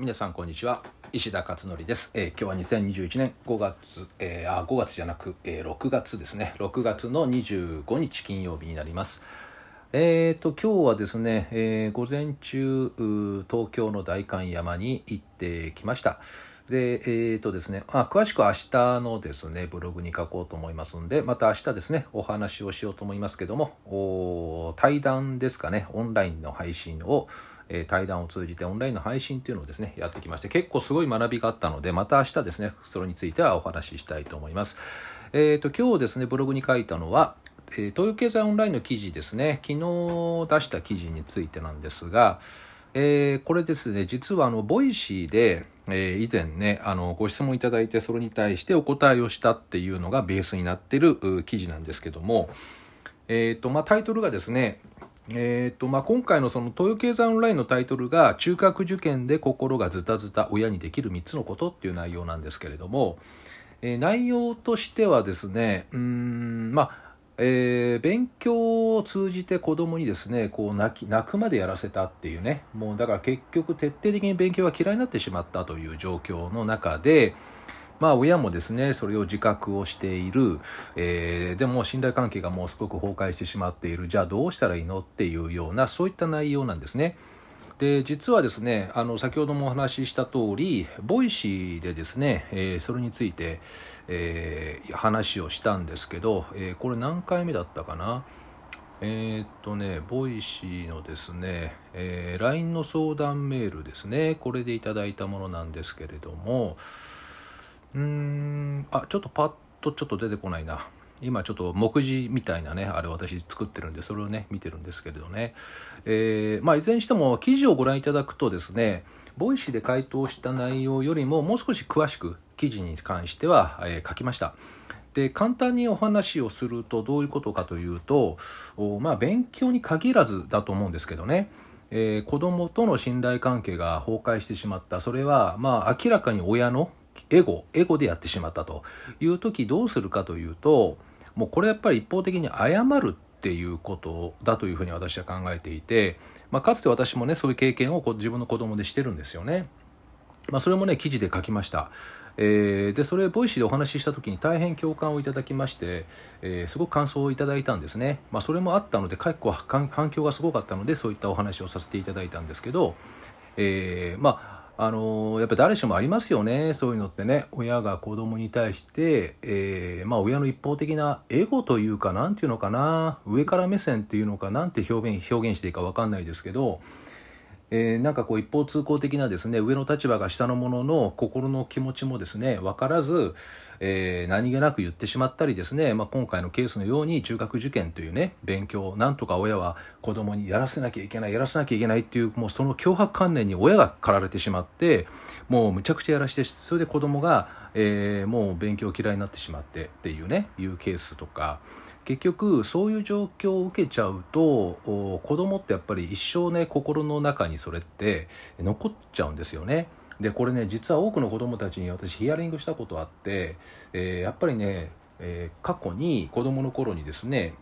皆さんこんにちは。石田勝則です、えー今日は2021年5月、えーあ5月じゃなく、えー6月ですね。6月の25日金曜日になります。えー、と今日はですね、えー午前中東京の代官山に行ってきました。でえーとですねあ詳しくは明日のですねブログに書こうと思いますんでまた明日ですねお話をしようと思いますけども対談ですかねオンラインの配信をえ対談を通じてオンラインの配信っていうのをですねやってきまして結構すごい学びがあったのでまた明日ですねそれについてはお話ししたいと思います。えーと今日ですねブログに書いたのはえ東洋経済オンラインの記事ですね。昨日出した記事についてなんですが、えーこれですね実はあの Voicy で、えー以前ねあのご質問いただいてそれに対してお答えをしたっていうのがベースになってる記事なんですけども、えーとまあ、タイトルがですねえーとまあ、今回のその東洋経済オンラインのタイトルが中学受験で心がズタズタ親にできる3つのことっていう内容なんですけれども、えー内容としてはですねうんまあえー勉強を通じて子供にですねこう泣き泣くまでやらせたっていうねもうだから結局徹底的に勉強が嫌いになってしまったという状況の中でまあ親もですねそれを自覚をしている、えーでも信頼関係がもうすごく崩壊してしまっている。じゃあどうしたらいいのっていうようなそういった内容なんですね。で実はですねあの先ほどもお話しした通り Voicy でですね、えーそれについて、えー話をしたんですけど、えーこれ何回目だったかな？えっとね、 Voicy のですね、え LINE の相談メールですね、これでいただいたものなんですけれども、うーん、あ、ちょっとパッとちょっと出てこないな。今ちょっと目次みたいなね、あれ私作ってるんで、それをね、見てるんですけれどね。えーまあ、いずれにしても記事をご覧いただくとですね、 Voicy で回答した内容よりももう少し詳しく記事に関しては、えー書きました。で簡単にお話をするとどういうことかというと、おまあ、勉強に限らずだと思うんですけどね、えー子供との信頼関係が崩壊してしまったそれは、まあ、明らかに親のエゴエゴでやってしまったという時どうするかというともうこれやっぱり一方的に謝るっていうことだというふうに私は考えていて、まあ、かつて私もねそういう経験を自分の子供でしてるんですよね。まあ、それもね記事で書きました、えーでそれ Voicy でお話しした時に大変共感をいただきまして、えーすごく感想をいただいたんですね、まあ、それもあったので結構反反響がすごかったのでそういったお話をさせていただいたんですけど、えーまああのーやっぱ誰しもありますよね。そういうのってね。親が子供に対して、えーまあ、親の一方的なエゴというかなんていうのかな。上から目線っていうのかなんて表現表現していいか分かんないですけどえーなんかこう一方通行的なですね上の立場が下の者の心の気持ちもですね分からず、えー何気なく言ってしまったりですね、まあ、今回のケースのように中学受験というね勉強をなんとか親は子供にやらせなきゃいけないやらせなきゃいけないっていうもうその脅迫観念に親が駆られてしまってもうむちゃくちゃやらしてそれで子供が、えーもう勉強嫌いになってしまってっていうねいうケースとか結局そういう状況を受けちゃうと子供ってやっぱり一生ね心の中にそれって残っちゃうんですよね。でこれね実は多くの子供たちに私ヒアリングしたことあって、えーやっぱりね、えー過去に子供の頃にですね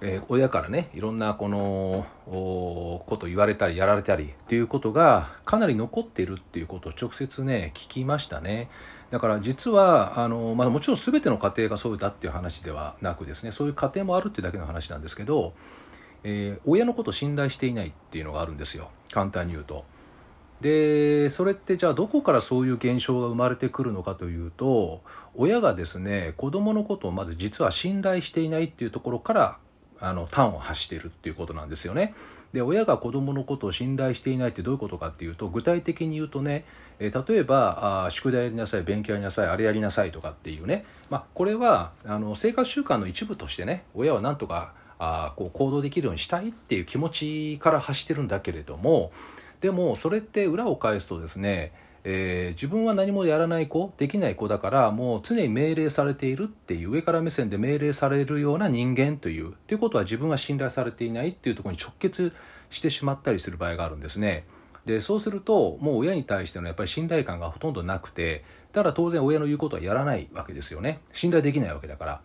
えー親からねいろんなこのこと言われたりやられたりっていうことがかなり残っているっていうことを直接ね聞きましたねだから実はあの、まあ、もちろん全ての家庭がそうだっていう話ではなくですねそういう家庭もあるっていうだけの話なんですけど、えー親のことを信頼していないっていうのがあるんですよ簡単に言うと。でそれってじゃあどこからそういう現象が生まれてくるのかというと親がですね子供のことをまず実は信頼していないっていうところからあの端を発してるっていうことなんですよね。で親が子供のことを信頼していないってどういうことかっていうと具体的に言うとね、えー例えばあ宿題やりなさい勉強やりなさいあれやりなさいとかっていうね、まあ、これはあの生活習慣の一部としてね親はなんとかあこう行動できるようにしたいっていう気持ちから発してるんだけれどもでもそれって裏を返すとですね、えー自分は何もやらない子できない子だからもう常に命令されているっていう上から目線で命令されるような人間というっていうことは自分は信頼されていないっていうところに直結してしまったりする場合があるんですね。でそうするともう親に対してのやっぱり信頼感がほとんどなくてだから当然親の言うことはやらないわけですよね信頼できないわけだから。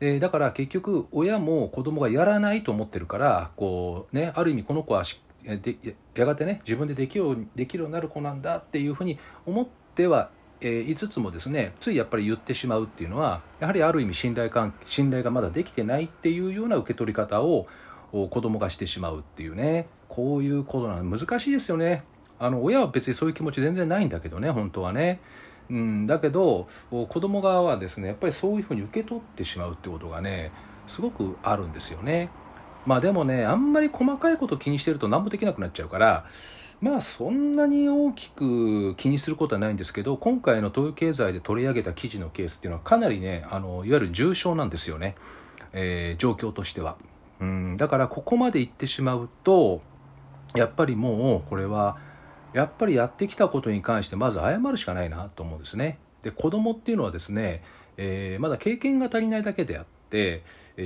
えーだから結局親も子供がやらないと思ってるからこう、ね、ある意味この子はでやがてね自分でできるようできるようになる子なんだっていうふうに思っては、えー、いつつもですねついやっぱり言ってしまうっていうのはやはりある意味信頼感信頼がまだできてないっていうような受け取り方を子供がしてしまうっていうねこういうことなの難しいですよねあの親は別にそういう気持ち全然ないんだけどね本当はね。うん、だけど子供側はですねやっぱりそういうふうに受け取ってしまうってことがねすごくあるんですよね。まあでもねあんまり細かいこと気にしてると何もできなくなっちゃうからまあそんなに大きく気にすることはないんですけど今回の東洋経済で取り上げた記事のケースっていうのはかなりねあのいわゆる重症なんですよね、えー、状況としては。うんだからここまで行ってしまうとやっぱりもうこれはやっぱりやってきたことに関してまず謝るしかないなと思うんですね。で子供っていうのはですね、えー、まだ経験が足りないだけであって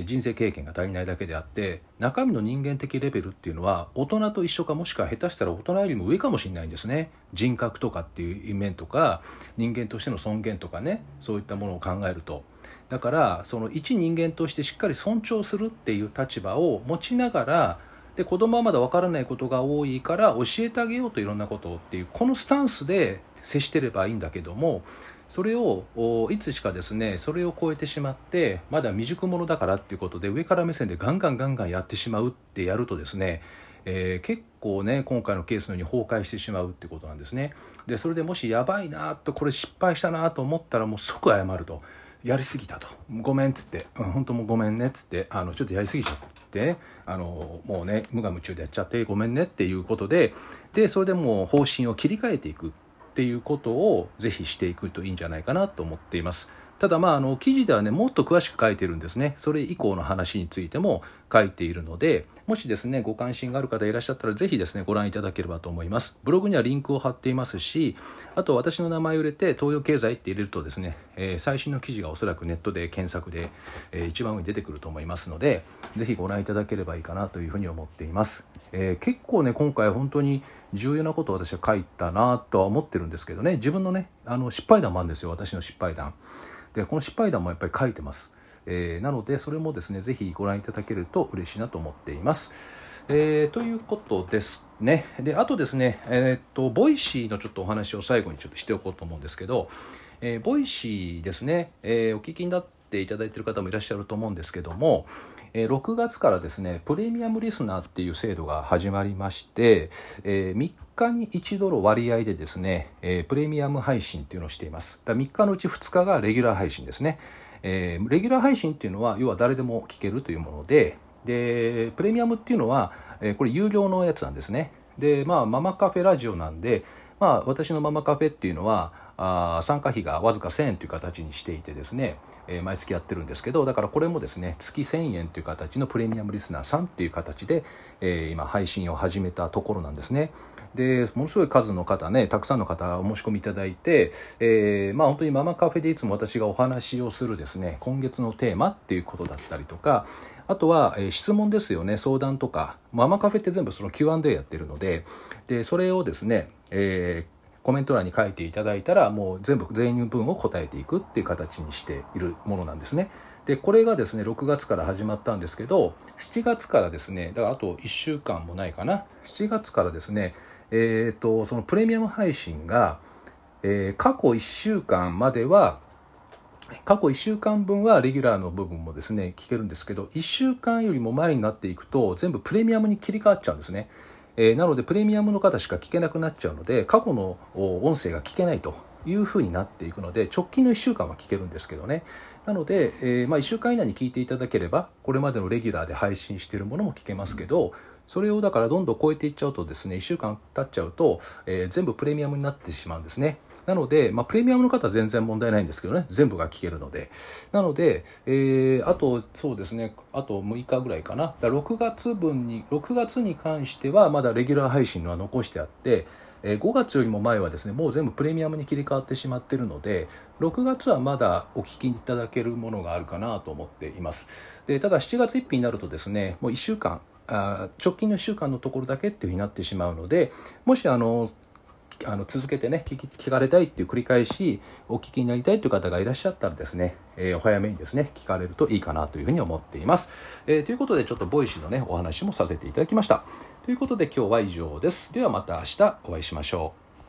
人生経験が足りないだけであって中身の人間的レベルっていうのは大人と一緒かもしくは下手したら大人よりも上かもしれないんですね。人格とかっていう面とか人間としての尊厳とかねそういったものを考えると。だからその一人間としてしっかり尊重するっていう立場を持ちながらで子供はまだ分からないことが多いから教えてあげようといろんなことをっていうこのスタンスで接してればいいんだけどもそれをいつしかですねそれを超えてしまってまだ未熟者だからっていうことで上から目線でガンガンガンガンやってしまうってやるとですねえー、結構ね今回のケースのように崩壊してしまうってことなんですね。でそれでもしやばいなとこれ失敗したなと思ったらもう即謝ると。やりすぎたと。ごめんっつって、うん、本当もうごめんねっつって。あのちょっとやりすぎちゃって。あのもうね無我夢中でやっちゃって。ごめんねっていうことで。でそれでもう方針を切り替えていくっていうことをぜひしていくといいんじゃないかなと思っています。ただまああの記事ではねもっと詳しく書いてるんですね。それ以降の話についても書いているので。もしですねご関心がある方いらっしゃったらぜひですねご覧いただければと思います。ブログにはリンクを貼っていますしあと私の名前を入れて東洋経済って入れるとですね、えー、最新の記事がおそらくネットで検索で、えー、一番上に出てくると思いますのでぜひご覧いただければいいかなというふうに思っています、えー、結構ね今回本当に重要なことを私は書いたなとは思ってるんですけどね。自分のねあの失敗談もあるんですよ。私の失敗談。でこの失敗談もやっぱり書いてます、えー、なのでそれもですねぜひご覧いただけると嬉しいなと思っています、えー、ということですね。であとですねえー、っと Voicy のちょっとお話を最後にちょっとしておこうと思うんですけど、えボイシーですね、えお聞きになっていただいている方もいらっしゃると思うんですけども、え6月からですねプレミアムリスナーっていう制度が始まりまして、え3日に1ドル割合でですね、えプレミアム配信っていうのをしています。だ3日のうち2日がレギュラー配信ですね、えレギュラー配信っていうのは要は誰でも聞けるというものででプレミアムっていうのは、えこれ有料のやつなんですね。でまあママカフェラジオなんでまあ私のママカフェっていうのはあ参加費がわずか1000円という形にしていてですねえー、毎月やってるんですけどだからこれもですね月1000円という形のプレミアムリスナーさんっていう形で、えー、今配信を始めたところなんですね。でものすごい数の方ねたくさんの方お申し込みいただいて、えー、まあ本当にママカフェでいつも私がお話をするですね今月のテーマっていうことだったりとかあとは、え、質問ですよね相談とかママカフェって全部その Q&A やってるのででそれをですね、えーコメント欄に書いていただいたらもう全部全員分を答えていくっていう形にしているものなんですね。でこれがですね6月から始まったんですけど7月からですねだからあと1週間もないかな7月からですねえっ、ー、とそのプレミアム配信が、えー、過去1週間までは過去1週間分はレギュラーの部分もですね聞けるんですけど1週間よりも前になっていくと全部プレミアムに切り替わっちゃうんですね。えー、なのでプレミアムの方しか聞けなくなっちゃうので過去の音声が聞けないというふうになっていくので直近の1週間は聞けるんですけどね。なので、えー、まあ、1週間以内に聞いていただければこれまでのレギュラーで配信しているものも聞けますけどそれをだからどんどん超えていっちゃうとですね1週間経っちゃうと、えー、全部プレミアムになってしまうんですね。なので、まあ、プレミアムの方は全然問題ないんですけどね、全部が聞けるので。なので、えー、あと、そうですね、あと6日ぐらいかな。だ6月分に、6月に関しては、まだレギュラー配信は残してあって、え5月よりも前はですね、もう全部プレミアムに切り替わってしまってるので、6月はまだお聞きいただけるものがあるかなと思っています。でただ7月1日になるとですね、もう1週間、あ直近の1週間のところだけっていうふうになってしまうので、もしあの、あの続けてね聞き聞かれたいっていう繰り返しお聞きになりたいという方がいらっしゃったらですね、えー、お早めにですね聞かれるといいかなというふうに思っています、えー、ということでちょっと Voicy のねお話もさせていただきました。ということで今日は以上です。ではまた明日お会いしましょう。